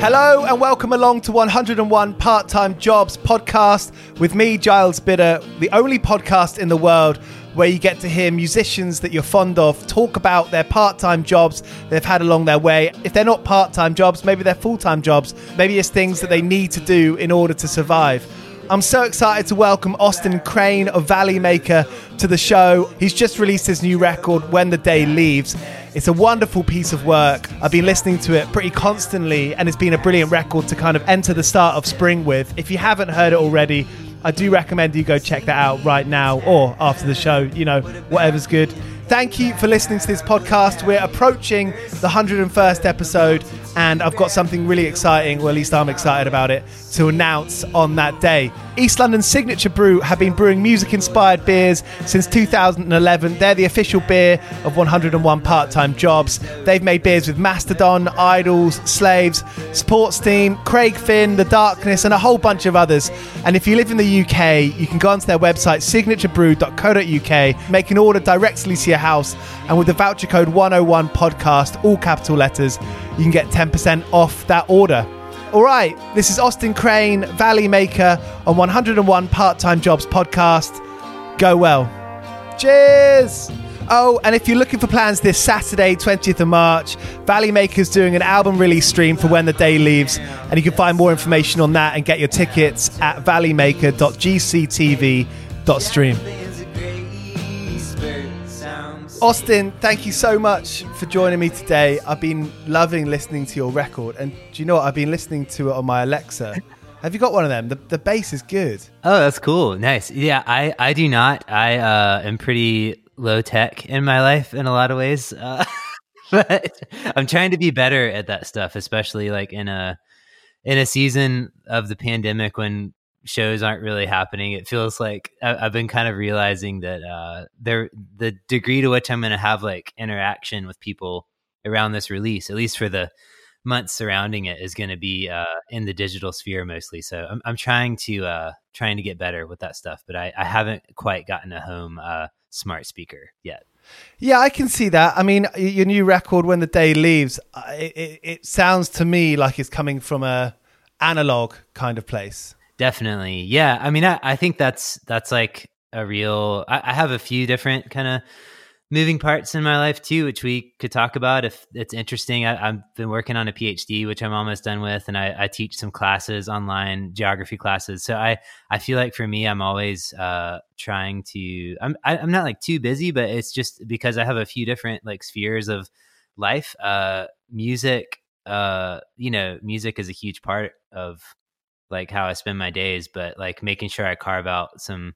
Hello and welcome along to 101 Part Time Jobs podcast with me, Giles Bidder, the only podcast in the world where you get to hear musicians that you're fond of talk about their part time jobs they've had along their way. If they're not part time jobs, maybe they're full time jobs, maybe it's things that they need to do in order to survive. I'm so excited to welcome Austin Crane of Valley Maker to the show. He's just released his new record, When the Day Leaves. It's a wonderful piece of work. I've been listening to it pretty constantly, and it's been a brilliant record to kind of enter the start of spring with. If you haven't heard it already, I do recommend you go check that out right now or after the show, you know, whatever's good. Thank you for listening to this podcast. We're approaching the 101st episode, and I've got something really exciting, or at least I'm excited about it, to announce on that day. East London Signature Brew have been brewing music inspired beers since 2011. They're the official beer of 101 part time jobs. They've made beers with Mastodon, IDLES, Slaves, Sports Team, Craig Finn, The Darkness, and a whole bunch of others. And if you live in the UK, you can go onto their website, signaturebrew.co.uk, make an order directly to your house, and with the voucher code 101 podcast, all capital letters, you can get 10% off that order. All right, this is Austin Crane, Valley Maker on 101 Part Time Jobs podcast. Go well. Cheers! Oh, and if you're looking for plans this Saturday, 20th of March, Valley Maker's doing an album release stream for When the Day Leaves, and you can find more information on that and get your tickets at valleymaker.gctv.stream. Austin, thank you so much for joining me today. I've been loving listening to your record, and do you know what? I've been listening to it on my Alexa. Have you got one of them? The, the bass is good. Oh, that's cool. Nice. Yeah, I, I do not. I uh, am pretty low tech in my life in a lot of ways. Uh, but I'm trying to be better at that stuff, especially like in a in a season of the pandemic when shows aren't really happening. It feels like I, have been kind of realizing that uh, there the degree to which I'm going to have like interaction with people around this release, at least for the months surrounding it, is going to be uh, in the digital sphere mostly. So I'm, I'm trying to uh, trying to get better with that stuff, but I, I haven't quite gotten a home uh, smart speaker yet. Yeah, I can see that. I mean, your new record, "When the Day Leaves," uh, it, it, it sounds to me like it's coming from a analog kind of place. Definitely. Yeah. I mean, I, I think that's, that's like a real, I, I have a few different kind of moving parts in my life too, which we could talk about if it's interesting. I, have been working on a PhD, which I'm almost done with, and I, I, teach some classes online, geography classes. So I, I feel like for me, I'm always uh, trying to. I'm, I, am i am not like too busy, but it's just because I have a few different like spheres of life. Uh, music, uh, you know, music is a huge part of like how I spend my days, but like making sure I carve out some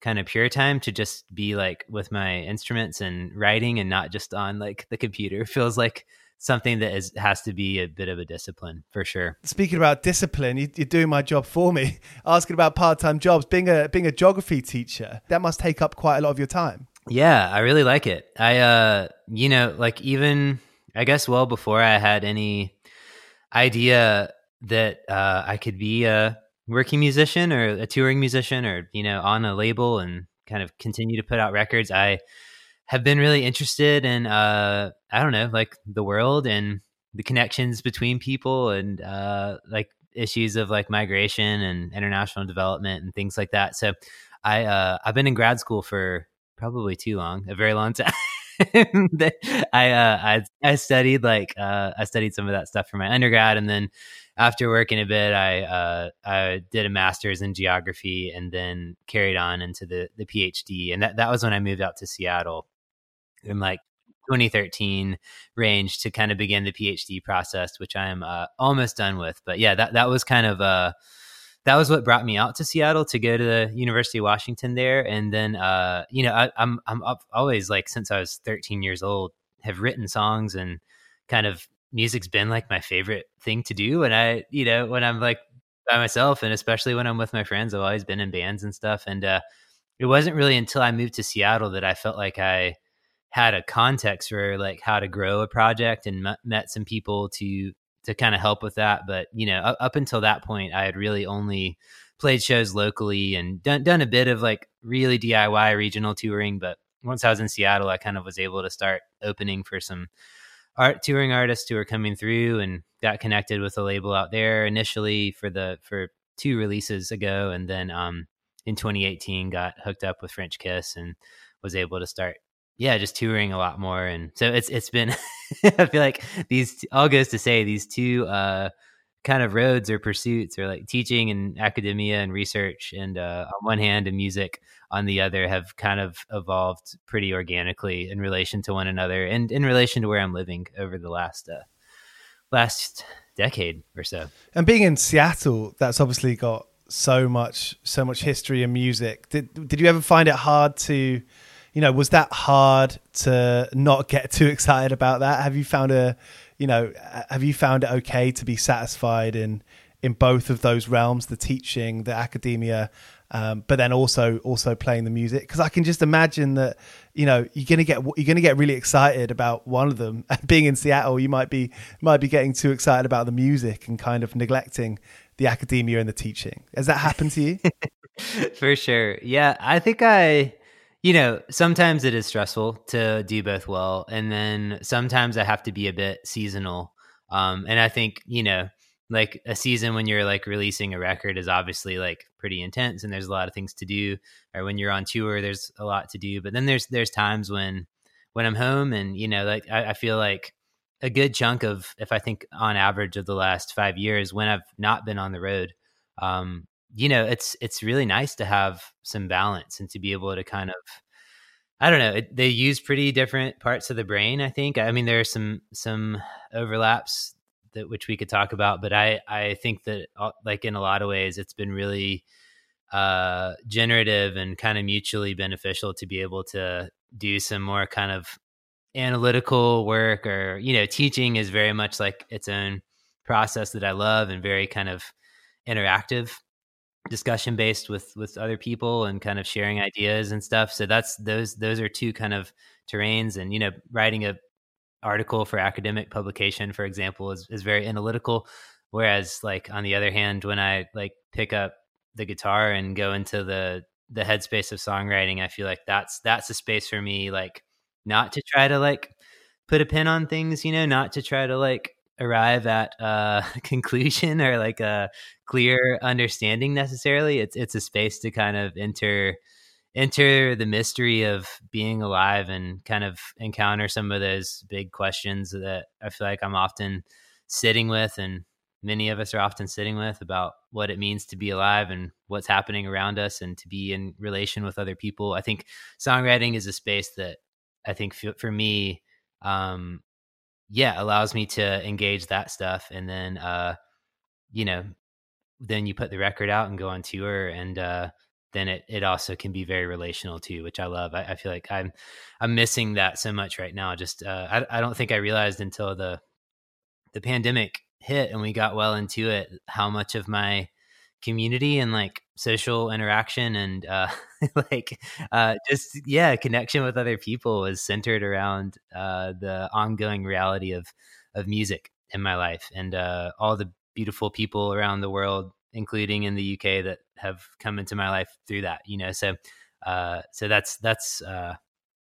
kind of pure time to just be like with my instruments and writing and not just on like the computer feels like something that is has to be a bit of a discipline for sure. Speaking about discipline, you, are doing my job for me. Asking about part-time jobs, being a being a geography teacher, that must take up quite a lot of your time. Yeah, I really like it. I uh you know, like even I guess well before I had any idea that uh, I could be a working musician or a touring musician or you know on a label and kind of continue to put out records. I have been really interested in uh, I don't know like the world and the connections between people and uh, like issues of like migration and international development and things like that. So I uh, I've been in grad school for probably too long, a very long time. I uh, I I studied like uh, I studied some of that stuff for my undergrad, and then after working a bit, I uh, I did a master's in geography, and then carried on into the the PhD, and that that was when I moved out to Seattle in like 2013 range to kind of begin the PhD process, which I am uh, almost done with. But yeah, that that was kind of uh that was what brought me out to Seattle to go to the University of Washington there. And then, uh, you know, I, I'm, I'm always like, since I was 13 years old, have written songs and kind of music's been like my favorite thing to do. And I, you know, when I'm like by myself and especially when I'm with my friends, I've always been in bands and stuff. And, uh, it wasn't really until I moved to Seattle that I felt like I had a context for like how to grow a project and m- met some people to to kind of help with that. But you know, up, up until that point, I had really only played shows locally and done done a bit of like really DIY regional touring. But once I was in Seattle, I kind of was able to start opening for some art touring artists who are coming through and got connected with a label out there initially for the for two releases ago and then um in 2018 got hooked up with Frenchkiss and was able to start yeah, just touring a lot more, and so it's it's been. I feel like these all goes to say these two uh, kind of roads or pursuits, or like teaching and academia and research, and uh, on one hand, and music on the other, have kind of evolved pretty organically in relation to one another, and in relation to where I'm living over the last uh, last decade or so. And being in Seattle, that's obviously got so much so much history and music. Did did you ever find it hard to you know, was that hard to not get too excited about that? Have you found a, you know, have you found it okay to be satisfied in in both of those realms, the teaching, the academia, um, but then also also playing the music? Because I can just imagine that, you know, you're gonna get you're gonna get really excited about one of them. And being in Seattle, you might be might be getting too excited about the music and kind of neglecting the academia and the teaching. Has that happened to you? For sure. Yeah, I think I you know, sometimes it is stressful to do both well, and then sometimes I have to be a bit seasonal. Um, and I think you know, like a season when you're like releasing a record is obviously like pretty intense, and there's a lot of things to do. Or when you're on tour, there's a lot to do. But then there's there's times when when I'm home, and you know, like I, I feel like a good chunk of, if I think on average of the last five years, when I've not been on the road, um, you know, it's it's really nice to have some balance and to be able to kind of I don't know. It, they use pretty different parts of the brain. I think. I mean, there are some some overlaps that which we could talk about, but I I think that uh, like in a lot of ways, it's been really uh, generative and kind of mutually beneficial to be able to do some more kind of analytical work or you know teaching is very much like its own process that I love and very kind of interactive discussion based with with other people and kind of sharing ideas and stuff. So that's those those are two kind of terrains. And you know writing a article for academic publication for example is, is very analytical. Whereas like on the other hand when i like pick up the guitar and go into the the headspace of songwriting i feel like that's that's a space for me like not to try to like put a pin on things you know not to try to like arrive at a conclusion or like a clear understanding necessarily. It's it's a space to kind of enter enter the mystery of being alive and kind of encounter some of those big questions that I feel like I'm often sitting with and many of us are often sitting with about what it means to be alive and what's happening around us and to be in relation with other people. I think songwriting is a space that I think for me um, yeah allows me to engage that stuff and then uh you know then you put the record out and go on tour and uh then it it also can be very relational too which i love. I, I feel like i'm i'm missing that so much right now just uh I, I don't think i realized until the the pandemic hit and we got well into it how much of my community and like social interaction and uh like uh just yeah connection with other people was centered around uh the ongoing reality of of music in my life and uh all the beautiful people around the world including in the UK that have come into my life through that you know? So uh so that's that's uh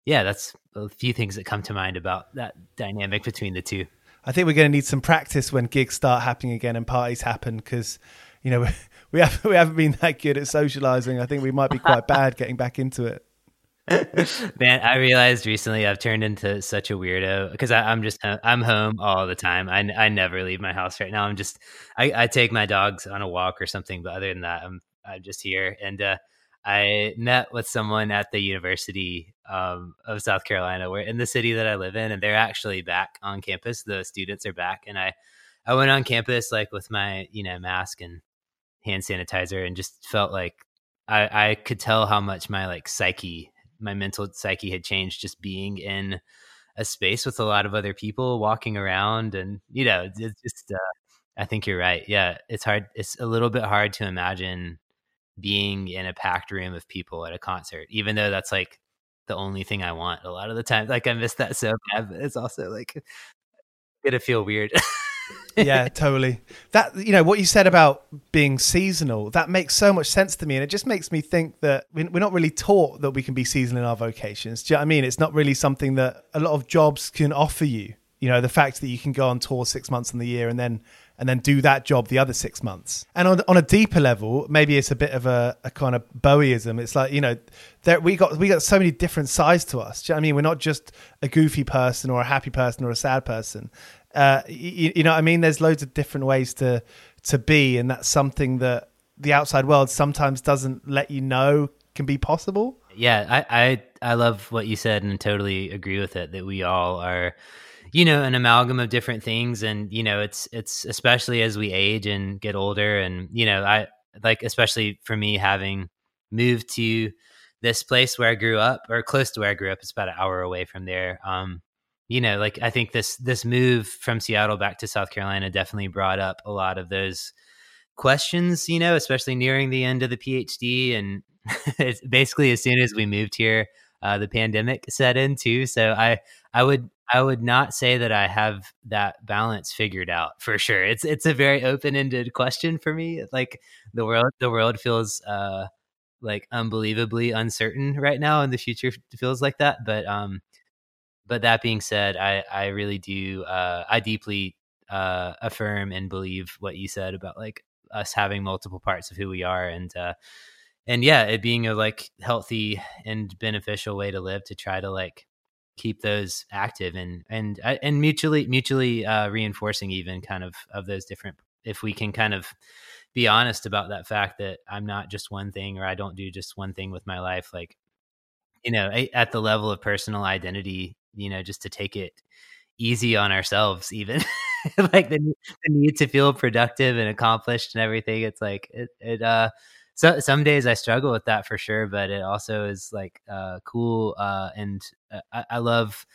yeah that's a few things that come to mind about that dynamic between the two. I think we're going to need some practice when gigs start happening again and parties happen because you know we haven't we haven't been that good at socializing. I think we might be quite bad getting back into it. Man, I realized recently I've turned into such a weirdo because I'm just I'm home all the time. I, I never leave my house right now. I'm just I, I take my dogs on a walk or something, but other than that, I'm I'm just here. And uh, I met with someone at the University um, of South Carolina, where in the city that I live in, and they're actually back on campus. The students are back, and I I went on campus like with my you know mask and hand sanitizer and just felt like I, I could tell how much my like psyche, my mental psyche had changed just being in a space with a lot of other people walking around and you know it's just uh, I think you're right. Yeah, it's hard. It's a little bit hard to imagine being in a packed room of people at a concert, even though that's like the only thing I want a lot of the time. Like I miss that so bad, but it's also like gonna feel weird. yeah, totally. That you know what you said about being seasonal, that makes so much sense to me, and it just makes me think that we're not really taught that we can be seasonal in our vocations. Do you know what I mean? It's not really something that a lot of jobs can offer you. You know, the fact that you can go on tour six months in the year and then and then do that job the other six months. And on on a deeper level, maybe it's a bit of a, a kind of Bowieism. It's like you know, there we got we got so many different sides to us. Do you know what I mean? We're not just a goofy person or a happy person or a sad person. Uh, you, you know I mean? There's loads of different ways to to be, and that's something that the outside world sometimes doesn't let you know can be possible. Yeah, I, I I love what you said and totally agree with it that we all are you know an amalgam of different things and you know it's it's especially as we age and get older and you know I like especially for me having moved to this place where I grew up or close to where I grew up it's about an hour away from there um you know, like I think this this move from Seattle back to South Carolina definitely brought up a lot of those questions, you know, especially nearing the end of the PhD and basically as soon as we moved here, uh, the pandemic set in too. So I I would I would not say that I have that balance figured out for sure. It's it's a very open ended question for me. Like the world the world feels uh like unbelievably uncertain right now, and the future feels like that. But um, but that being said, I I really do uh, I deeply uh, affirm and believe what you said about like us having multiple parts of who we are and uh, and yeah, it being a like healthy and beneficial way to live to try to like keep those active and and uh, and mutually mutually uh, reinforcing even kind of of those different if we can kind of be honest about that fact that I'm not just one thing or I don't do just one thing with my life like you know, at the level of personal identity, you know, just to take it easy on ourselves, even like the, the need to feel productive and accomplished and everything. It's like it, it uh, so some days I struggle with that for sure, but it also is like uh, cool. Uh, and uh, I, I love,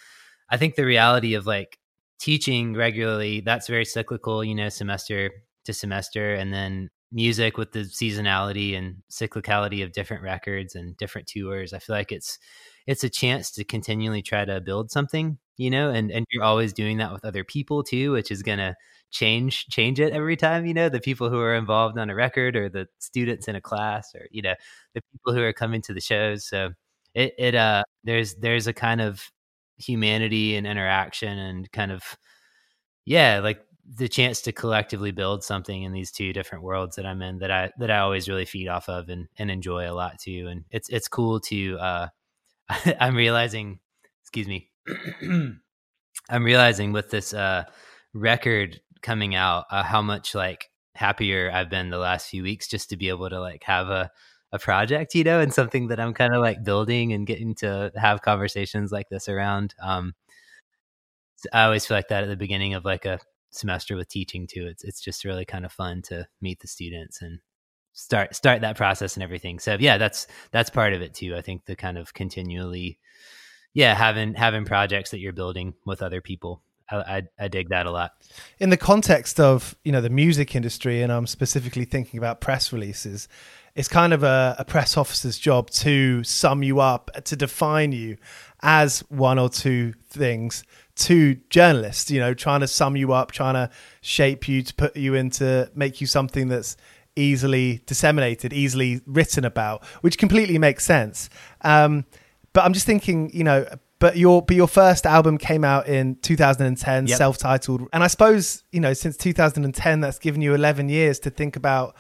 I think the reality of like teaching regularly, that's very cyclical, you know, semester to semester. And then music with the seasonality and cyclicality of different records and different tours. I feel like it's, it's a chance to continually try to build something, you know, and, and you're always doing that with other people too, which is going to change change it every time you know the people who are involved on a record or the students in a class or you know the people who are coming to the shows. So it it uh there's there's a kind of humanity and interaction and kind of yeah like the chance to collectively build something in these two different worlds that I'm in that I that I always really feed off of and and enjoy a lot too. And it's it's cool to uh I'm realizing excuse me I'm realizing with this uh record coming out uh, how much like happier I've been the last few weeks just to be able to like have a a project, you know, and something that I'm kind of like building and getting to have conversations like this around. Um, I always feel like that at the beginning of like a semester with teaching too. It's it's just really kind of fun to meet the students and start start that process and everything. So yeah, that's that's part of it too. I think the kind of continually, yeah, having having projects that you're building with other people I, I, I, dig that a lot. In the context of you know the music industry, and I'm specifically thinking about press releases, it's kind of a, a press officer's job to sum you up, to define you as one or two things to journalists. You know, trying to sum you up, trying to shape you to put you into make you something that's easily disseminated, easily written about, which completely makes sense. Um, but I'm just thinking, you know, but your but your first album came out in 2010, yep. self-titled, and I suppose you know since 2010, that's given you 11 years to think about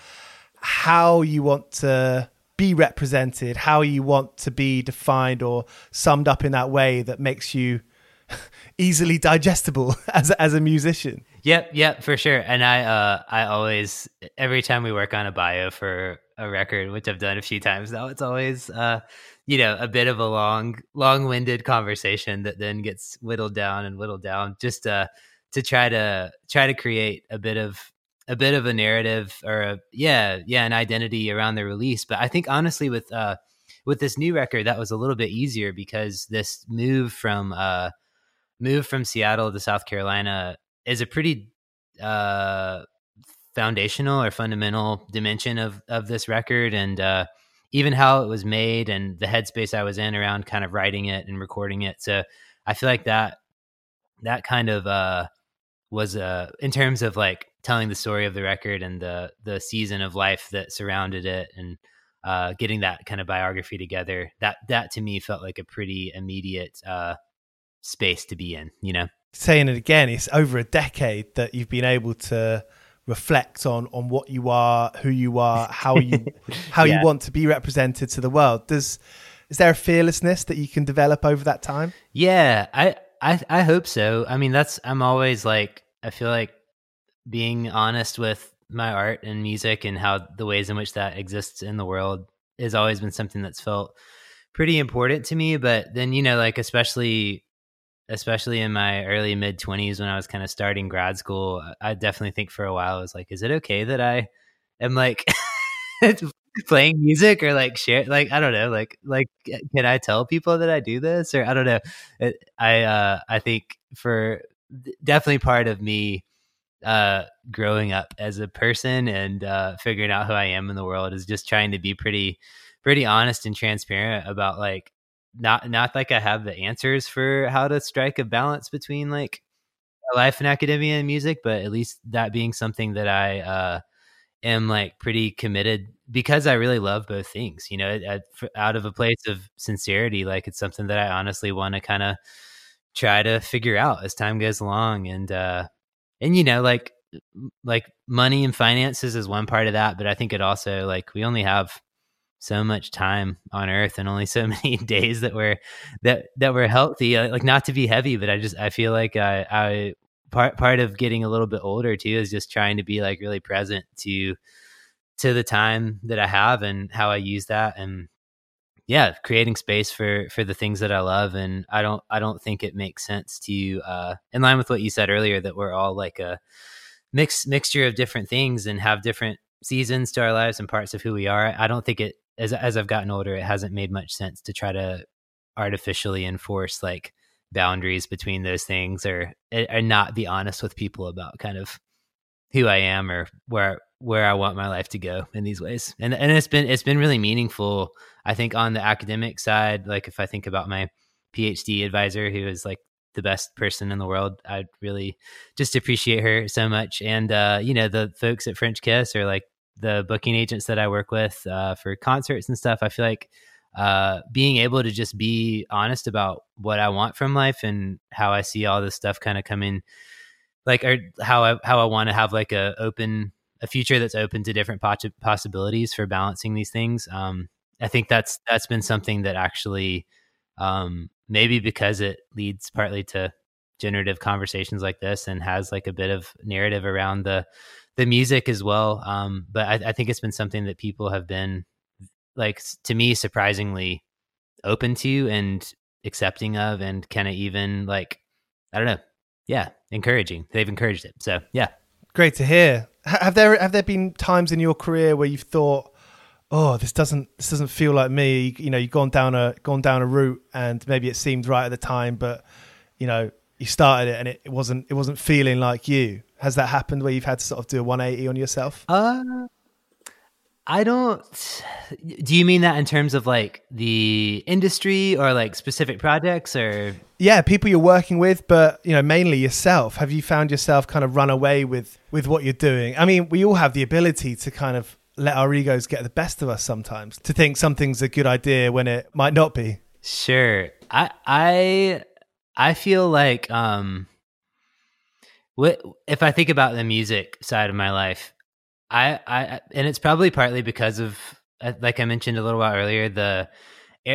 how you want to be represented, how you want to be defined or summed up in that way that makes you easily digestible as as a musician. Yep, yep, for sure. And I uh I always every time we work on a bio for a record, which I've done a few times now, it's always uh you know a bit of a long long-winded conversation that then gets whittled down and whittled down just uh to try to try to create a bit of a bit of a narrative or a yeah yeah an identity around the release but i think honestly with uh with this new record that was a little bit easier because this move from uh move from seattle to south carolina is a pretty uh foundational or fundamental dimension of of this record and uh even how it was made and the headspace I was in around kind of writing it and recording it. So I feel like that that kind of uh was uh in terms of like telling the story of the record and the the season of life that surrounded it and uh getting that kind of biography together that that to me felt like a pretty immediate uh space to be in you know saying it again it's over a decade that you've been able to reflect on on what you are, who you are, how you how yeah. you want to be represented to the world. Does is there a fearlessness that you can develop over that time? Yeah, I I I hope so. I mean, that's I'm always like I feel like being honest with my art and music and how the ways in which that exists in the world has always been something that's felt pretty important to me but then you know like especially especially in my early mid 20s when I was kind of starting grad school, I definitely think for a while I was like, is it okay that I am like playing music or like share like I don't know, like like can I tell people that I do this or I don't know. It, I uh I think for definitely part of me uh growing up as a person and uh figuring out who I am in the world is just trying to be pretty pretty honest and transparent about like not not like I have the answers for how to strike a balance between like life and academia and music, but at least that being something that I uh, am like pretty committed because I really love both things. You know, out of a place of sincerity, like it's something that I honestly want to kind of try to figure out as time goes along, and uh, and you know, like like money and finances is one part of that, but I think it also like we only have so much time on earth and only so many days that were that that were healthy. Like not to be heavy but i just i feel like i i part part of getting a little bit older too is just trying to be like really present to to the time that i have and how i use that. And yeah, creating space for for the things that I love, and I don't I don't think it makes sense to uh, in line with what you said earlier that we're all like a mix mixture of different things and have different seasons to our lives and parts of who we are. I don't think it as as I've gotten older, it hasn't made much sense to try to artificially enforce like boundaries between those things or or not be honest with people about kind of who I am or where where I want my life to go in these ways. And and it's been it's been really meaningful. I think on the academic side, like if I think about my PhD advisor who is like the best person in the world, I really just appreciate her so much. And uh, you know, the folks at Frenchkiss are like the booking agents that I work with uh, for concerts and stuff, I feel like uh, being able to just be honest about what I want from life and how I see all this stuff kind of coming, like, or how I how I want to have like a open a future that's open to different poss- possibilities for balancing these things. Um, I think that's that's been something that actually um, maybe because it leads partly to generative conversations like this and has like a bit of narrative around the the music as well. Um, but I, I think it's been something that people have been like to me surprisingly open to and accepting of and kind of even like I don't know. Yeah, encouraging. They've encouraged it. So, yeah. Great to hear. Have there have there been times in your career where you've thought, "Oh, this doesn't this doesn't feel like me." You, you know, you've gone down a gone down a route and maybe it seemed right at the time, but you know, you started it and it, it wasn't it wasn't feeling like you. Has that happened where you've had to sort of do a 180 on yourself? Uh I don't. Do you mean that in terms of like the industry or like specific projects or? Yeah, people you're working with, but you know, mainly yourself. Have you found yourself kind of run away with with what you're doing? I mean, we all have the ability to kind of let our egos get the best of us sometimes. To think something's a good idea when it might not be. Sure, I I I feel like um, what if I think about the music side of my life? I, I, and it's probably partly because of, uh, like I mentioned a little while earlier, the,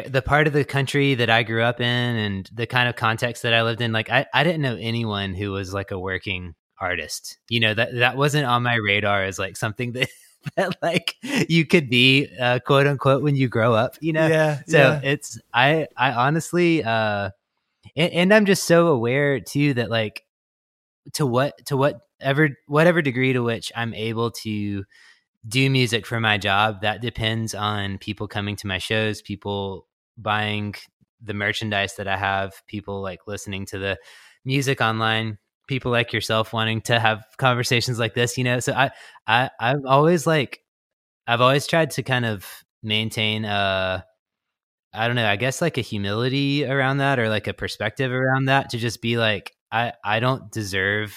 the part of the country that I grew up in and the kind of context that I lived in. Like, I, I didn't know anyone who was like a working artist. You know that that wasn't on my radar as like something that. that like you could be uh, quote unquote when you grow up you know yeah so yeah. it's i i honestly uh and, and i'm just so aware too that like to what to what ever whatever degree to which I'm able to do music for my job, that depends on people coming to my shows, people buying the merchandise that I have, people like listening to the music online, people like yourself wanting to have conversations like this, you know. So I I I've always like I've always tried to kind of maintain uh I don't know, I guess like a humility around that or like a perspective around that to just be like I I don't deserve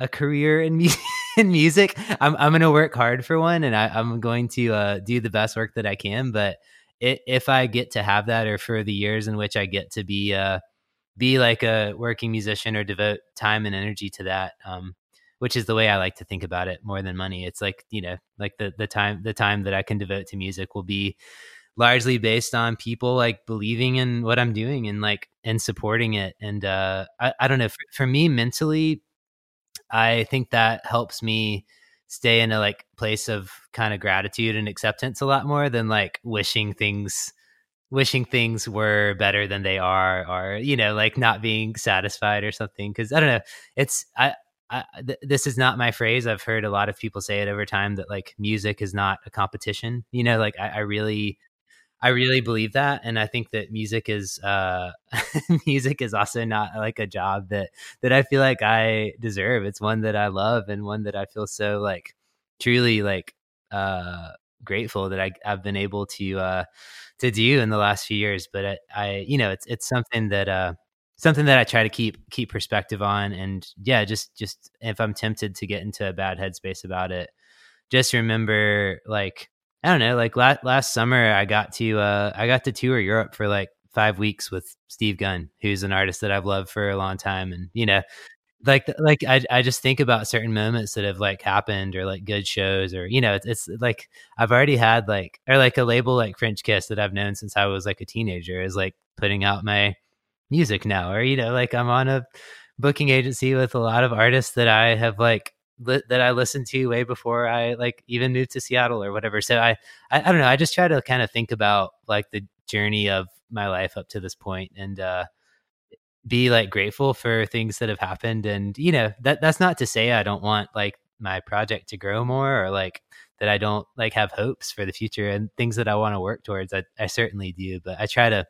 a career in, mu- in music. I'm I'm to work hard for one, and I, am going to uh, do the best work that I can. But it, if I get to have that, or for the years in which I get to be uh, be like a working musician or devote time and energy to that, um, which is the way I like to think about it more than money. It's like you know, like the the time the time that I can devote to music will be largely based on people like believing in what I'm doing and like and supporting it. And uh, I, I don't know. For, for me, mentally, I think that helps me stay in a like place of kind of gratitude and acceptance a lot more than like wishing things wishing things were better than they are or you know like not being satisfied or something because i don't know it's i I, th- this is not my phrase. I've heard a lot of people say it over time that like music is not a competition. You know, like I, I really I really believe that, and I think that music is uh, music is also not like a job that that I feel like I deserve. It's one that I love and one that I feel so like truly like uh, grateful that I, have been able to uh, to do in the last few years. But I, I you know, it's it's something that uh, something that I try to keep keep perspective on, and yeah, just just if I'm tempted to get into a bad headspace about it, just remember like I don't know, like last last summer I got to uh I got to tour Europe for like five weeks with Steve Gunn, who's an artist that I've loved for a long time, and you know, like like I I just think about certain moments that have like happened or like good shows or you know it's, it's like I've already had like or like a label like Frenchkiss that I've known since I was like a teenager is like putting out my music now. Or you know like I'm on a booking agency with a lot of artists that I have like that I listened to way before I like even moved to Seattle or whatever. So I, I, I don't know. I just try to kind of think about like the journey of my life up to this point and uh, be like grateful for things that have happened. And you know that that's not to say I don't want like my project to grow more or like that I don't like have hopes for the future and things that I want to work towards. I, I certainly do, but I try to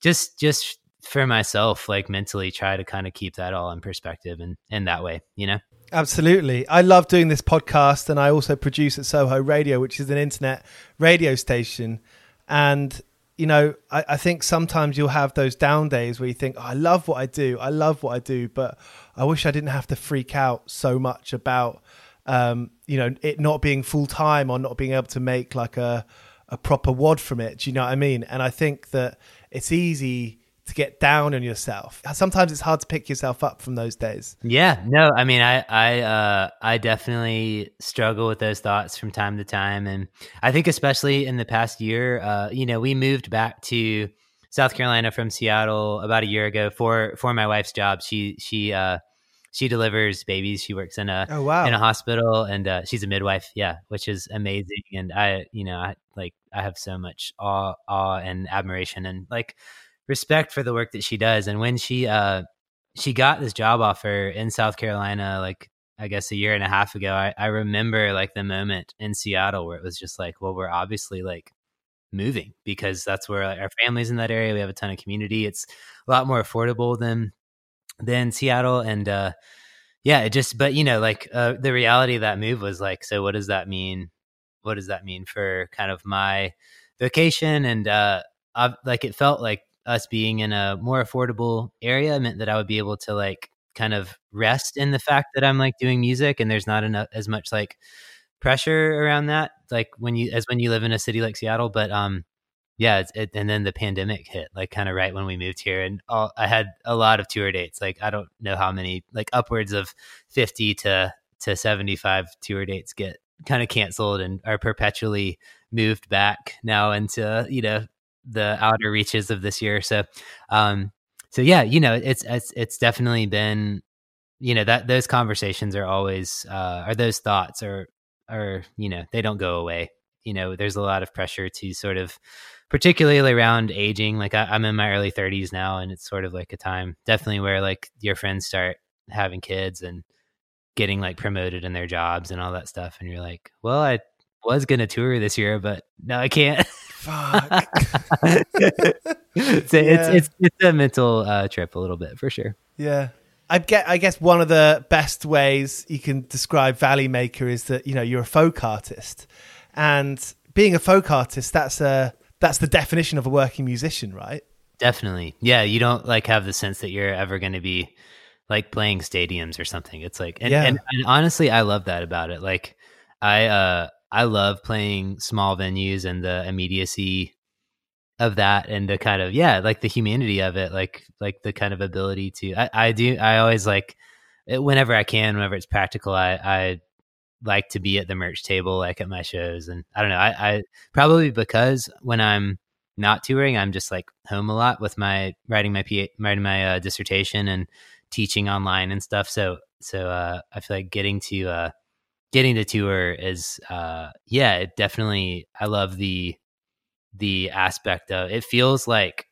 just just for myself, like mentally try to kind of keep that all in perspective and in that way, you know? Absolutely. I love doing this podcast and I also produce at Soho Radio, which is an internet radio station. And, you know, I, I think sometimes you'll have those down days where you think, oh, I love what I do. I love what I do, but I wish I didn't have to freak out so much about, um, you know, it not being full time or not being able to make like a, a proper wad from it. Do you know what I mean? And I think that it's easy to get down on yourself. Sometimes it's hard to pick yourself up from those days. Yeah, no, I mean, I, I, uh, I definitely struggle with those thoughts from time to time, and I think especially in the past year, uh, you know, we moved back to South Carolina from Seattle about a year ago for for my wife's job. She she uh, she delivers babies. She works in a oh, wow. in a hospital, and uh, she's a midwife. Yeah, which is amazing. And I, you know, I like I have so much awe, awe and admiration, and like respect for the work that she does. And when she uh she got this job offer in South Carolina, like I guess a year and a half ago, I, I remember like the moment in Seattle where it was just like, well, we're obviously like moving because that's where like, our family's in that area. We have a ton of community. It's a lot more affordable than than Seattle, and uh, yeah, it just. But you know, like uh, the reality of that move was like, so what does that mean? What does that mean for kind of my vocation? And uh, I've, like it felt like us being in a more affordable area meant that I would be able to like kind of rest in the fact that I'm like doing music and there's not enough as much like pressure around that like when you as when you live in a city like Seattle but um yeah it, and then the pandemic hit like kind of right when we moved here and all, I had a lot of tour dates like I don't know how many like upwards of 50 to to 75 tour dates get kind of canceled and are perpetually moved back now into you know the outer reaches of this year. So, um, so yeah, you know, it's it's it's definitely been, you know, that those conversations are always, uh, are those thoughts are are you know they don't go away. You know, there's a lot of pressure to sort of, particularly around aging. Like I, I'm in my early 30s now, and it's sort of like a time definitely where like your friends start having kids and getting like promoted in their jobs and all that stuff, and you're like, well, I was gonna tour this year, but no, I can't. Fuck. so yeah. it's it's it's a mental uh, trip a little bit for sure. Yeah. I get. I guess one of the best ways you can describe Valley Maker is that you know you're a folk artist, and being a folk artist, that's a that's the definition of a working musician, right? Definitely. Yeah, you don't like have the sense that you're ever going to be like playing stadiums or something. It's like, and, Yeah. and, and honestly, I love that about it. Like, I uh, I love playing small venues and the immediacy of that and the kind of yeah like the humanity of it like like the kind of ability to i, I do i always like it- whenever i can whenever it's practical i i like to be at the merch table like at my shows and i don't know i, I probably because when i'm not touring i'm just like home a lot with my writing my PA, writing my uh, dissertation and teaching online and stuff. So so uh i feel like getting to uh getting to tour is uh yeah it definitely i love the the aspect of it feels like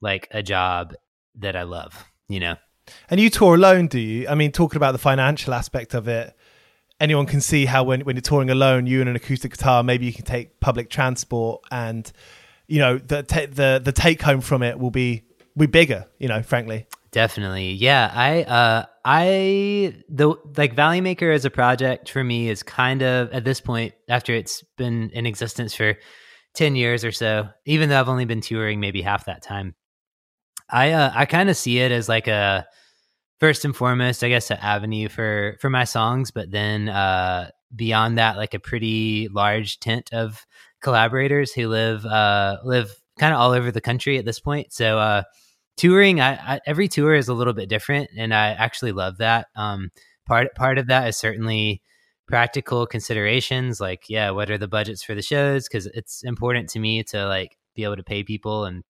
like a job that i love you know And you tour alone, do you? I mean, talking about the financial aspect of it, anyone can see how when, when you're touring alone, you and an acoustic guitar, maybe you can take public transport, and you know the the the take home from it will be be bigger. You know, frankly. Definitely. Yeah i uh i the like valley maker as a project for me is kind of at this point after it's been in existence for 10 years or so even though i've only been touring maybe half that time i uh i kind of see it as like a first and foremost i guess an avenue for for my songs but then uh beyond that like a pretty large tent of collaborators who live uh live kind of all over the country at this point. So uh touring I, I every tour is a little bit different and i actually love that um part part of that is certainly practical considerations like yeah what are the budgets for the shows because it's important to me to like be able to pay people and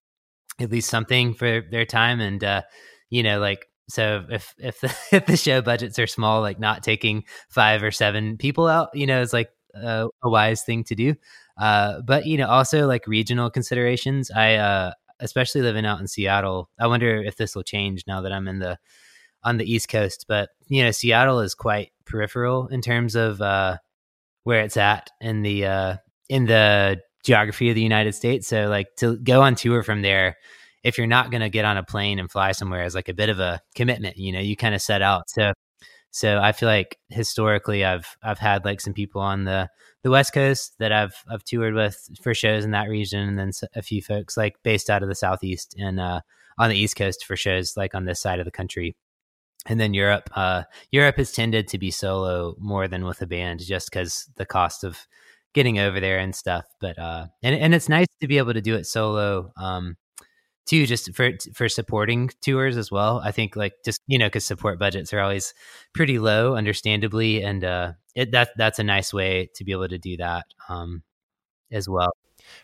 at least something for their time and uh you know like so if if the, if the show budgets are small, like not taking five or seven people out, you know, is like a, a wise thing to do. Uh, but you know, also like regional considerations. I uh, especially living out in Seattle. I wonder if this will change now that I'm in the on the East Coast. But you know, Seattle is quite peripheral in terms of uh, where it's at in the uh, in the geography of the United States. So like to go on tour from there, if you're not going to get on a plane and fly somewhere, is like a bit of a commitment. You know, you kind of set out. So so I feel like historically, I've I've had like some people on the the West Coast that I've I've toured with for shows in that region, and then a few folks like based out of the Southeast and uh, on the East Coast for shows like on this side of the country. And then Europe, uh, Europe has tended to be solo more than with a band, just because the cost of getting over there and stuff. But uh, and and it's nice to be able to do it solo. Um, too just for for supporting tours as well. I think like just you know because support budgets are always pretty low understandably and uh it, that that's a nice way to be able to do that um as well.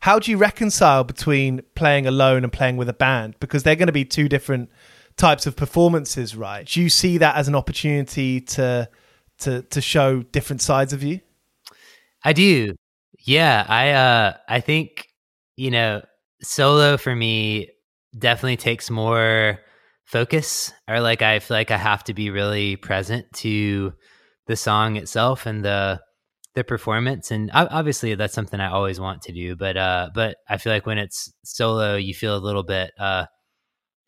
How do you reconcile between playing alone and playing with a band? Because they're going to be two different types of performances right? Do you see that as an opportunity to to to show different sides of you? I do. Yeah i uh i think you know solo for me definitely takes more focus or like I feel like I have to be really present to the song itself and the the performance. And obviously that's something I always want to do but uh but I feel like when it's solo you feel a little bit uh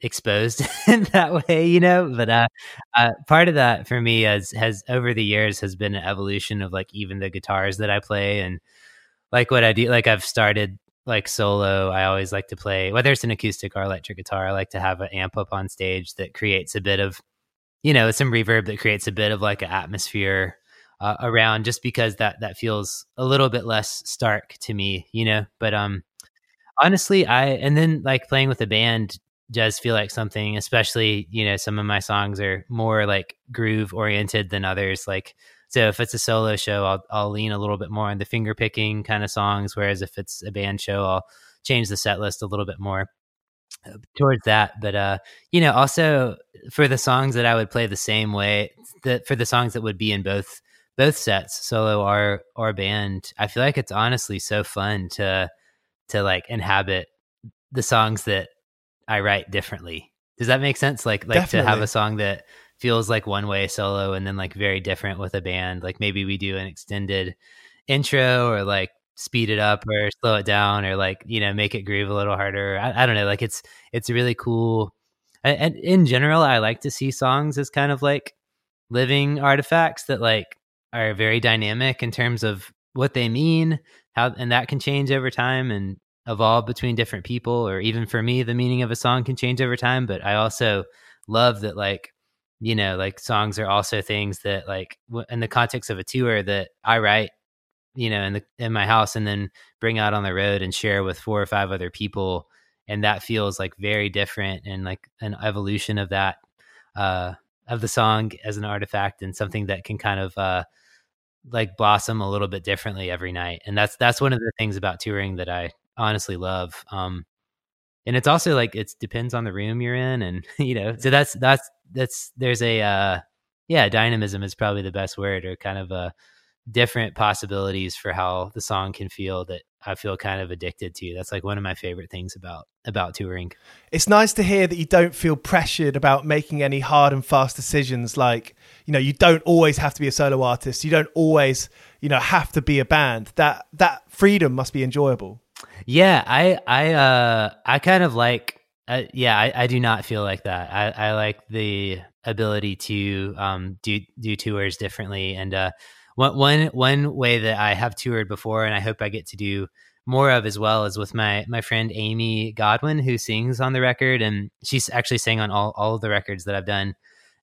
exposed in that way you know? But uh, uh part of that for me as has over the years has been an evolution of like even the guitars that I play and like what I do like I've started like solo, I always like to play whether it's an acoustic or electric guitar. I like to have an amp up on stage that creates a bit of, you know, some reverb that creates a bit of like an atmosphere uh, around, just because that that feels a little bit less stark to me, you know. But um, honestly, I and then like playing with a band does feel like something, especially you know, some of my songs are more like groove oriented than others, like so if it's a solo show, I'll I'll lean a little bit more on the finger picking kind of songs, whereas if it's a band show, I'll change the set list a little bit more uh, towards that. But uh, you know, also for the songs that I would play the same way, that for the songs that would be in both both sets, solo or or band, I feel like it's honestly so fun to to like inhabit the songs that I write differently. Does that make sense? Like like Definitely. to have a song that feels like one way solo and then like very different with a band. Like maybe we do an extended intro or like speed it up or slow it down or like you know make it groove a little harder. I, I don't know. Like it's it's really cool. And in general, I like to see songs as kind of like living artifacts that like are very dynamic in terms of what they mean, how and that can change over time and evolve between different people or even for me the meaning of a song can change over time but i also love that like you know like songs are also things that like in the context of a tour that i write you know in the in my house and then bring out on the road and share with four or five other people and that feels like very different and like an evolution of that uh of the song as an artifact and something that can kind of uh like blossom a little bit differently every night and that's that's one of the things about touring that i honestly love um and it's also like it depends on the room you're in and you know so that's that's that's there's a uh yeah dynamism is probably the best word or kind of a uh, different possibilities for how the song can feel that I feel kind of addicted to. That's like one of my favorite things about about touring. It's nice to hear that you don't feel pressured about making any hard and fast decisions like, you know, you don't always have to be a solo artist. You don't always, you know, have to be a band. That that freedom must be enjoyable. Yeah, I I uh I kind of like uh, yeah, I, I do not feel like that. I, I like the ability to um do do tours differently and uh one one one way that I have toured before and I hope I get to do more of as well is with my my friend Amy Godwin who sings on the record and she's actually sang on all all of the records that I've done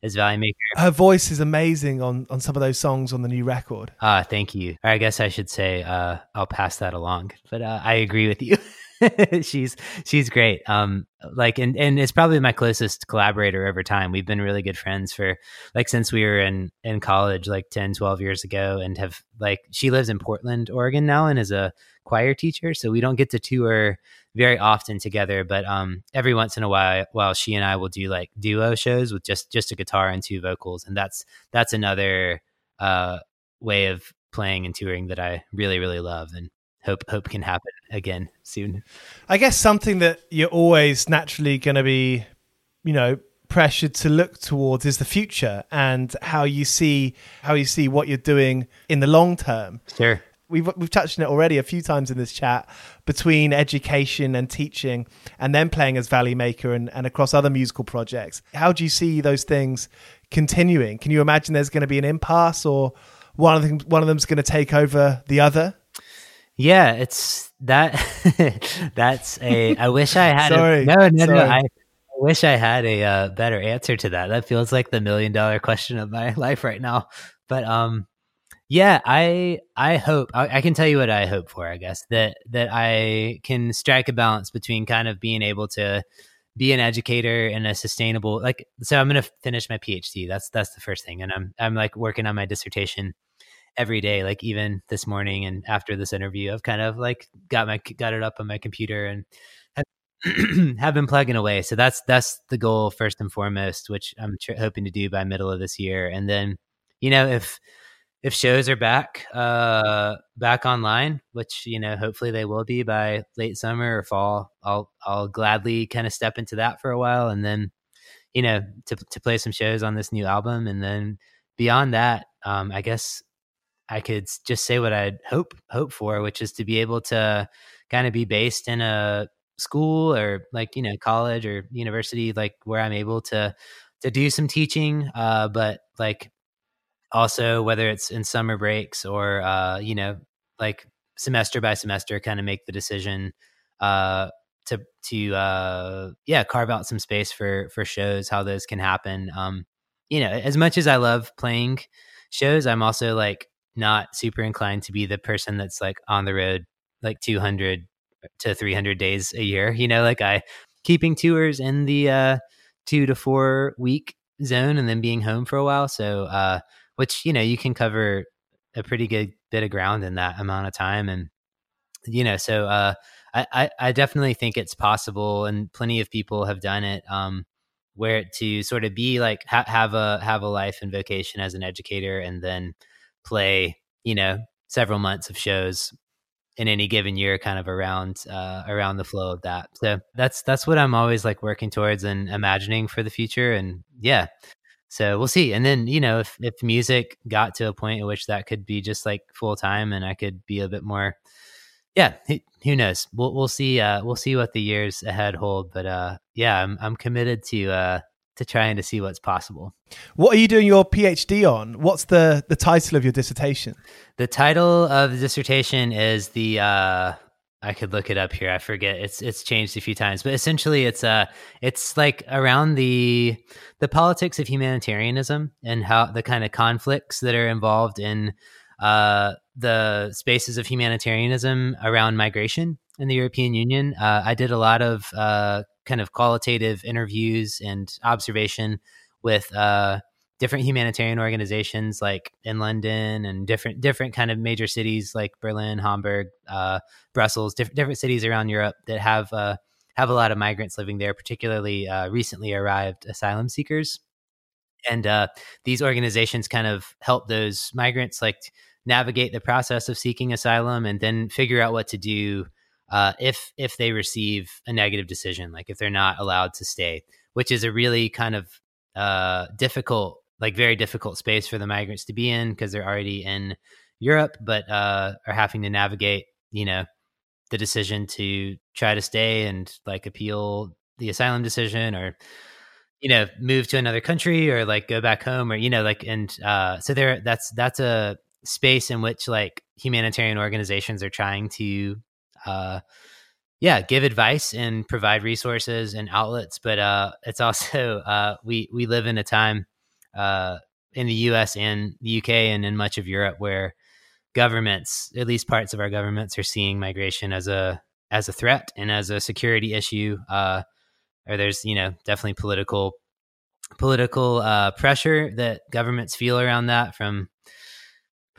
as Valley Maker. Her voice is amazing on on some of those songs on the new record. Ah, uh, thank you. Or I guess I should say uh, I'll pass that along. But uh, I agree with you. she's she's great. Um, like and and it's probably my closest collaborator over time. We've been really good friends for like since we were in in college, like 10, 12 years ago, and have like she lives in Portland, Oregon now, and is a choir teacher. So we don't get to tour very often together, but um, every once in a while, while she and I will do like duo shows with just just a guitar and two vocals, and that's that's another uh way of playing and touring that I really really love and hope hope can happen again soon. I guess something that you're always naturally going to be, you know, pressured to look towards is the future and how you see how you see what you're doing in the long term. Sure. We've we've touched on it already a few times in this chat between education and teaching and then playing as Valley Maker and, and across other musical projects. How do you see those things continuing? Can you imagine there's going to be an impasse or one of them one of them's going to take over the other? Yeah, it's that. that's a. I wish I had. Sorry. A, no, no, Sorry. no. I, wish I had a uh, better answer to that. That feels like the million dollar question of my life right now. But um, yeah, I I hope I, I can tell you what I hope for. I guess that that I can strike a balance between kind of being able to be an educator in a sustainable like. So I'm going to finish my PhD. That's that's the first thing, and I'm I'm like working on my dissertation every day like even this morning and after this interview i've kind of like got my got it up on my computer and have, have been plugging away. So that's that's the goal first and foremost which i'm tr- hoping to do by middle of this year. And then you know if if shows are back uh back online which you know hopefully they will be by late summer or fall i'll i'll gladly kind of step into that for a while and then you know to to play some shows on this new album. And then beyond that um i guess I could just say what I'd hope hope for, which is to be able to kind of be based in a school or like you know college or university, like where I'm able to to do some teaching, uh, but like also whether it's in summer breaks or uh, you know like semester by semester, kind of make the decision uh, to to uh, yeah carve out some space for for shows, how those can happen. Um, you know, as much as I love playing shows, I'm also like not super inclined to be the person that's like on the road like 200 to 300 days a year you know like i keeping tours in the uh 2 to 4 week zone and then being home for a while so uh which you know you can cover a pretty good bit of ground in that amount of time and you know so uh I, I, I definitely think it's possible and plenty of people have done it um where to sort of be like ha- have a have a life and vocation as an educator and then play you know several months of shows in any given year kind of around uh, around the flow of that. So that's that's what i'm always like working towards and imagining for the future and yeah. So we'll see and then you know if if music got to a point at which that could be just like full time and i could be a bit more yeah who, who knows? We'll we'll see uh we'll see what the years ahead hold but uh yeah i'm i'm committed to uh to trying to see what's possible What are you doing your PhD on? What's the the title of your dissertation? The title of the dissertation is the uh I could look it up here. I forget. It's it's changed a few times, but essentially it's uh it's like around the the politics of humanitarianism and how the kind of conflicts that are involved in uh the spaces of humanitarianism around migration in the European Union. Uh, I did a lot of uh kind of qualitative interviews and observation with uh different humanitarian organizations like in London and different different kind of major cities like Berlin, Hamburg, uh, Brussels, different different cities around Europe that have uh, have a lot of migrants living there, particularly uh, recently arrived asylum seekers. And these organizations kind of help those migrants like navigate the process of seeking asylum and then figure out what to do uh, if if they receive a negative decision, like if they're not allowed to stay, which is a really kind of uh, difficult, like very difficult space for the migrants to be in because they're already in Europe, but uh, are having to navigate, you know, the decision to try to stay and like appeal the asylum decision or you know move to another country or like go back home or you know like and uh so there that's that's a space in which like humanitarian organizations are trying to uh yeah give advice and provide resources and outlets but uh it's also uh we we live in a time uh in the US and the UK and in much of Europe where governments at least parts of our governments are seeing migration as a as a threat and as a security issue. Uh, or there's you know definitely political political uh, pressure that governments feel around that from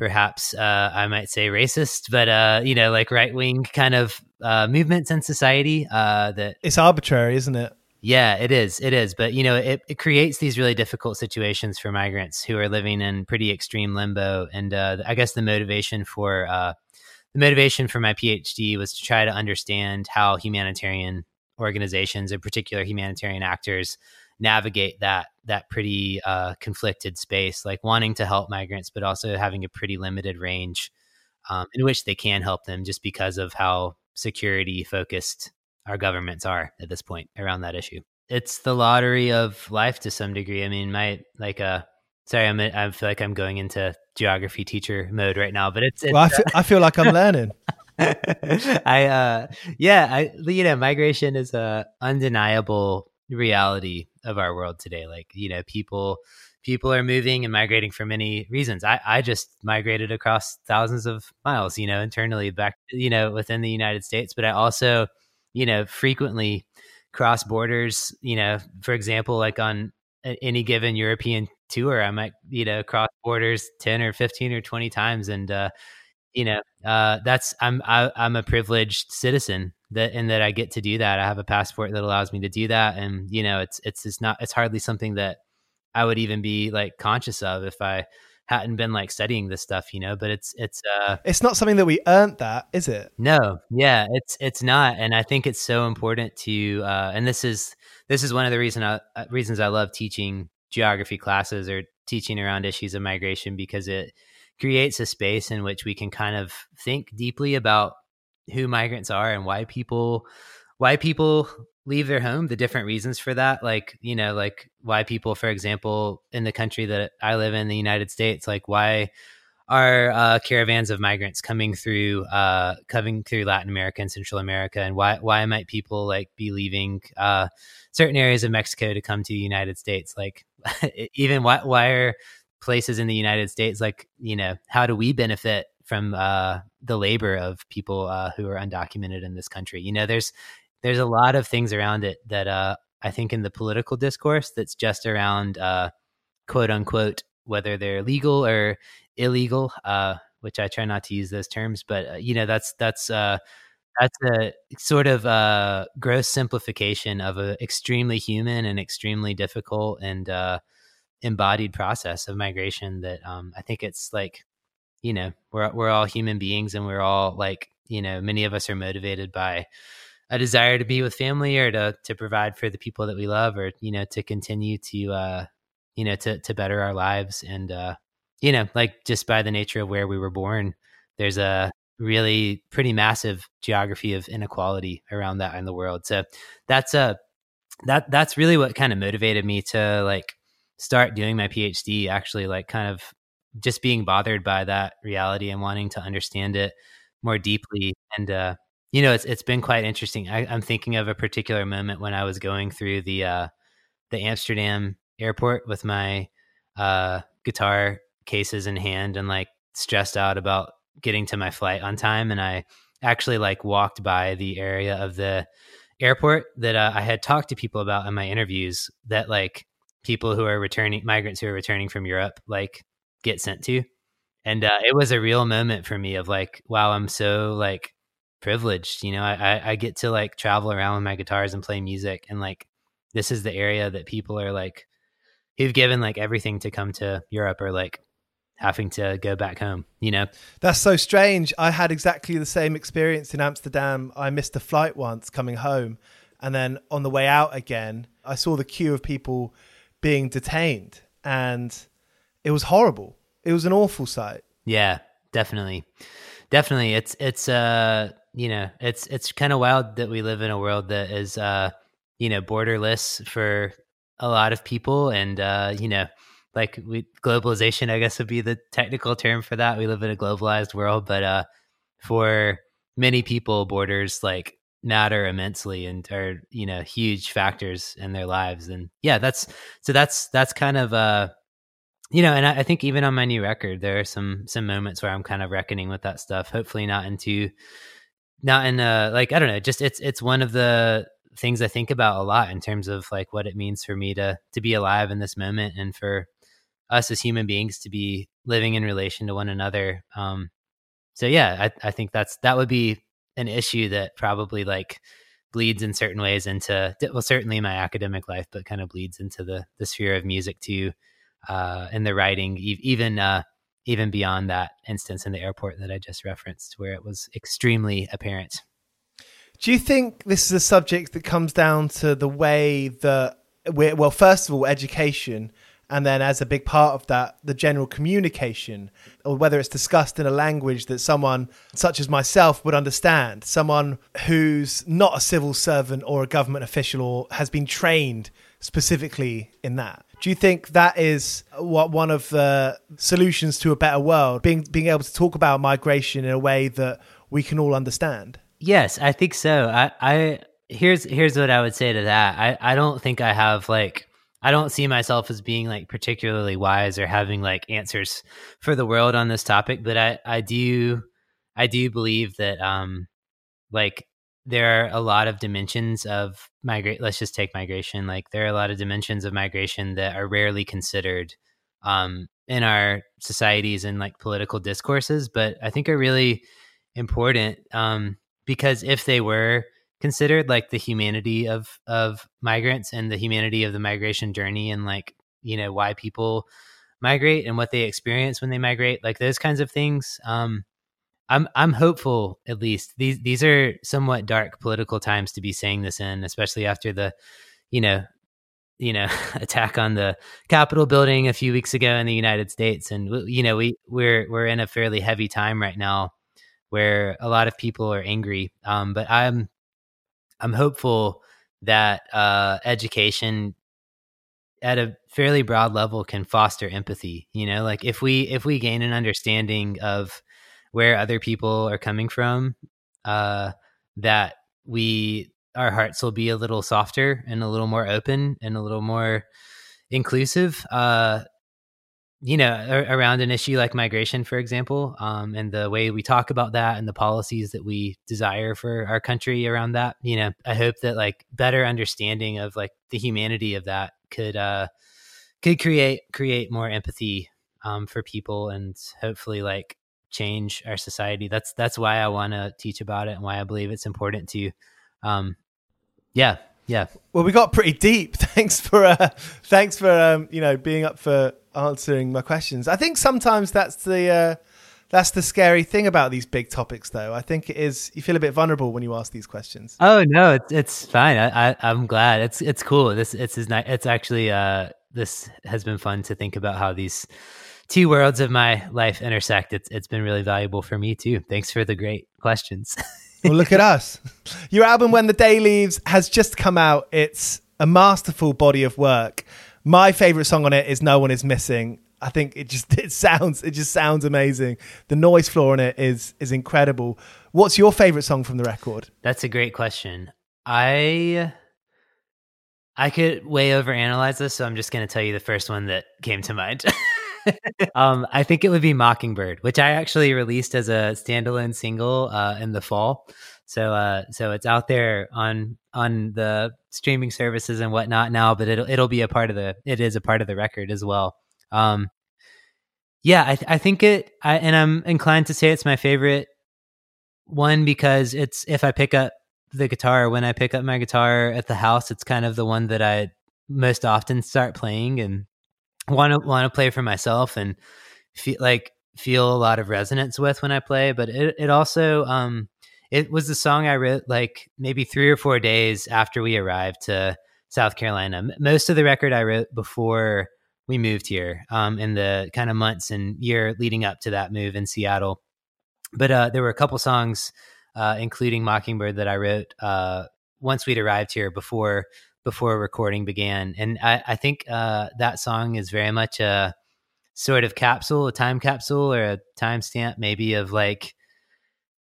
perhaps uh, I might say racist, but uh, you know, like right wing kind of uh, movements in society. Uh, that it's arbitrary, isn't it? Yeah, it is. It is. But you know, it, it creates these really difficult situations for migrants who are living in pretty extreme limbo. And uh, I guess the motivation for uh, the motivation for my PhD was to try to understand how humanitarian organizations, in particular humanitarian actors, navigate that that pretty uh, conflicted space, like wanting to help migrants, but also having a pretty limited range um, in which they can help them, just because of how security focused our governments are at this point around that issue. It's the lottery of life to some degree. I mean, my like uh sorry, I'm I feel like I'm going into geography teacher mode right now, but it's, it's well, I feel, I feel like I'm learning. I uh yeah, I you know, migration is a undeniable reality of our world today. Like, you know, people people are moving and migrating for many reasons. I, I just migrated across thousands of miles, you know, internally back, you know, within the United States. But I also, you know, frequently cross borders, you know, for example, like on any given European tour, I might, you know, cross borders 10 or 15 or 20 times. And, uh, you know, uh, that's, I'm, I, am i am a privileged citizen that and that I get to do that. I have a passport that allows me to do that, and you know, it's it's it's not it's hardly something that I would even be like conscious of if I hadn't been like studying this stuff, you know. But it's it's uh, it's not something that we earned that, is it? No, yeah, it's it's not, and I think it's so important to. Uh, and this is this is one of the reason I, uh, reasons I love teaching geography classes or teaching around issues of migration because it creates a space in which we can kind of think deeply about who migrants are and why people why people leave their home the different reasons for that. Like you know like why people for example in the country that i live in the united states like why are uh, caravans of migrants coming through uh, coming through latin america and central america? And why why might people like be leaving uh, certain areas of mexico to come to the united states? Like even why, why are places in the united states like you know how do we benefit from uh, the labor of people uh, who are undocumented in this country. You know, there's there's a lot of things around it that uh, I think in the political discourse that's just around uh, quote unquote whether they're legal or illegal, uh, which I try not to use those terms, but uh, you know that's that's that's a sort of a gross simplification of an extremely human and extremely difficult and embodied process of migration that um, I think it's like you know we're we're all human beings and we're all like you know many of us are motivated by a desire to be with family or to to provide for the people that we love or you know to continue to uh you know to to better our lives. And uh you know like just by the nature of where we were born there's a really pretty massive geography of inequality around that in the world. So that's a uh, that that's really what kind of motivated me to like start doing my phd actually like kind of just being bothered by that reality and wanting to understand it more deeply. And uh, you know, it's it's been quite interesting. I, am thinking of a particular moment when I was going through the uh, the Amsterdam airport with my uh, guitar cases in hand and like stressed out about getting to my flight on time. And I actually like walked by the area of the airport that uh, I had talked to people about in my interviews that like people who are returning migrants who are returning from Europe like get sent to. And uh, it was a real moment for me of like, wow, I'm so like privileged. You know, I, I get to like travel around with my guitars and play music. And like, this is the area that people are like, who've given like everything to come to Europe or like having to go back home, you know? That's so strange. I had exactly the same experience in Amsterdam. I missed a flight once coming home. And then on the way out again, I saw the queue of people being detained. And it was horrible. It was an awful sight. Yeah, definitely. Definitely. It's it's uh you know, it's it's kind of wild that we live in a world that is uh you know, borderless for a lot of people and uh you know, like we globalization I guess would be the technical term for that. We live in a globalized world, but uh for many people borders like matter immensely and are you know huge factors in their lives and yeah that's so that's that's kind of uh you know, and I, I, think even on my new record, there are some some moments where I'm kind of reckoning with that stuff. Hopefully, not into not in a like I don't know, just it's it's one of the things I think about a lot in terms of like what it means for me to to be alive in this moment and for us as human beings to be living in relation to one another. Um, so yeah, I, I think that's that would be an issue that probably like bleeds in certain ways into well certainly my academic life, but kind of bleeds into the the sphere of music too, uh, and the writing even uh, even beyond that instance in the airport that I just referenced, where it was extremely apparent. Do you think this is a subject that comes down to the way that, we're, well, first of all, education, and then as a big part of that, the general communication, or whether it's discussed in a language that someone such as myself would understand, someone who's not a civil servant or a government official or has been trained specifically in that. Do you think that is what one of the solutions to a better world, being being able to talk about migration in a way that we can all understand? Yes, I think so. I, I here's here's what I would say to that. I, I don't think I have like I don't see myself as being like particularly wise or having like answers for the world on this topic, but I, I do I do believe that um like there are a lot of dimensions of migrate let's just take migration like there are a lot of dimensions of migration that are rarely considered um, in our societies and like political discourses but i think are really important um, because if they were considered like the humanity of of migrants and the humanity of the migration journey and like you know why people migrate and what they experience when they migrate like those kinds of things um, I'm I'm hopeful at least. These these are somewhat dark political times to be saying this in, especially after the, you know, you know, attack on the Capitol building a few weeks ago in the United States, and you know we we're we're in a fairly heavy time right now, where a lot of people are angry. Um, but I'm I'm hopeful that uh, education at a fairly broad level can foster empathy. You know, like if we if we gain an understanding of where other people are coming from, uh, that we our hearts will be a little softer and a little more open and a little more inclusive. Uh, you know, around an issue like migration, for example, um, and the way we talk about that and the policies that we desire for our country around that. You know, I hope that like better understanding of like the humanity of that could uh, could create create more empathy um, for people and hopefully like change our society. That's that's why I want to teach about it and why I believe it's important to. Um, yeah, yeah. Well, we got pretty deep. Thanks for uh, thanks for um, you know being up for answering my questions. I think sometimes that's the uh, that's the scary thing about these big topics, though. I think it is you feel a bit vulnerable when you ask these questions. Oh no, it's it's fine. I, I am glad. It's it's cool. This it's is nice. It's actually uh this has been fun to think about how these two worlds of my life intersect. It's it's been really valuable for me too. Thanks for the great questions. well, look at us. Your album When the Day Leaves has just come out. It's a masterful body of work. My favorite song on it is No One Is Missing. I think it just it sounds it just sounds amazing. The noise floor on it is is incredible. What's your favorite song from the record? That's a great question. I I could way overanalyze this, so I'm just going to tell you the first one that came to mind. um, I think it would be Mockingbird, which I actually released as a standalone single uh, in the fall. So, uh, so it's out there on on the streaming services and whatnot now, but it'll it'll be a part of the it is a part of the record as well. Um, yeah, I, I think it, I, and I'm inclined to say it's my favorite one because it's if I pick up the guitar when I pick up my guitar at the house, it's kind of the one that I most often start playing and want to want to play for myself and feel like feel a lot of resonance with when I play. But it it also um it was the song I wrote like maybe three or four days after we arrived to South Carolina. Most of the record I wrote before we moved here, um, in the kind of months and year leading up to that move in Seattle. But uh, there were a couple songs, uh, including Mockingbird, that I wrote uh, once we'd arrived here before before recording began. And I, I think uh, that song is very much a sort of capsule, a time capsule or a timestamp, maybe of like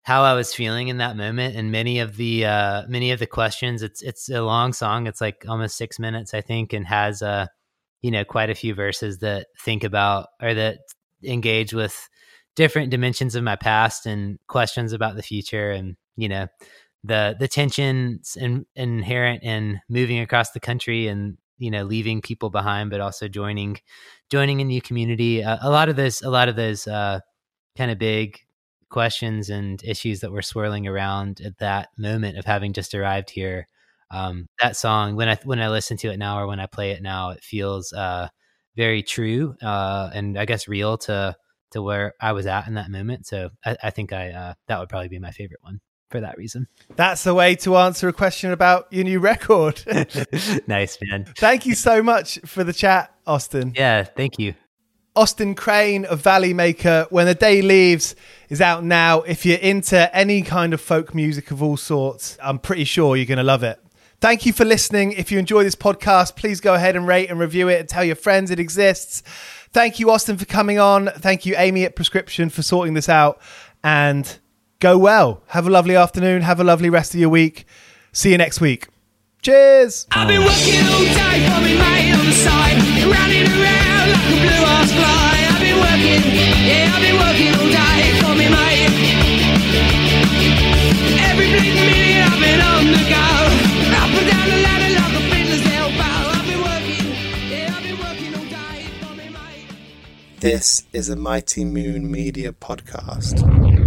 how I was feeling in that moment. And many of the uh, many of the questions, it's it's a long song. It's like almost six minutes, I think, and has uh, you know quite a few verses that think about or that engage with different dimensions of my past and questions about the future and you know the the tensions in, inherent in moving across the country and you know leaving people behind, but also joining joining a new community. Uh, a lot of those a lot of those uh, kind of big questions and issues that were swirling around at that moment of having just arrived here. Um, that song when I when I listen to it now or when I play it now, it feels uh, very true uh, and I guess real to to where I was at in that moment. So I, I think I uh, that would probably be my favorite one for that reason. That's the way to answer a question about your new record. nice, man. Thank you so much for the chat, Austin. Yeah, thank you. Austin Crane of Valley Maker, When the Day Leaves, is out now. If you're into any kind of folk music of all sorts, I'm pretty sure you're going to love it. Thank you for listening. If you enjoy this podcast, please go ahead and rate and review it and tell your friends it exists. Thank you, Austin, for coming on. Thank you, Amy at Prescription, for sorting this out. And go well. Have a lovely afternoon. Have a lovely rest of your week. See you next week. Cheers. I've been working all day for me mate on the side, running around like a blue ass fly. I've been working, yeah, I've been working all day for me mate. Every minute I've been on the go, up and down the ladder like a fiddler's elbow. I've been working, yeah, I've been working all day for me mate. This is a Mighty Moon Media podcast.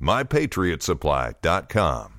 mypatriotsupply.com.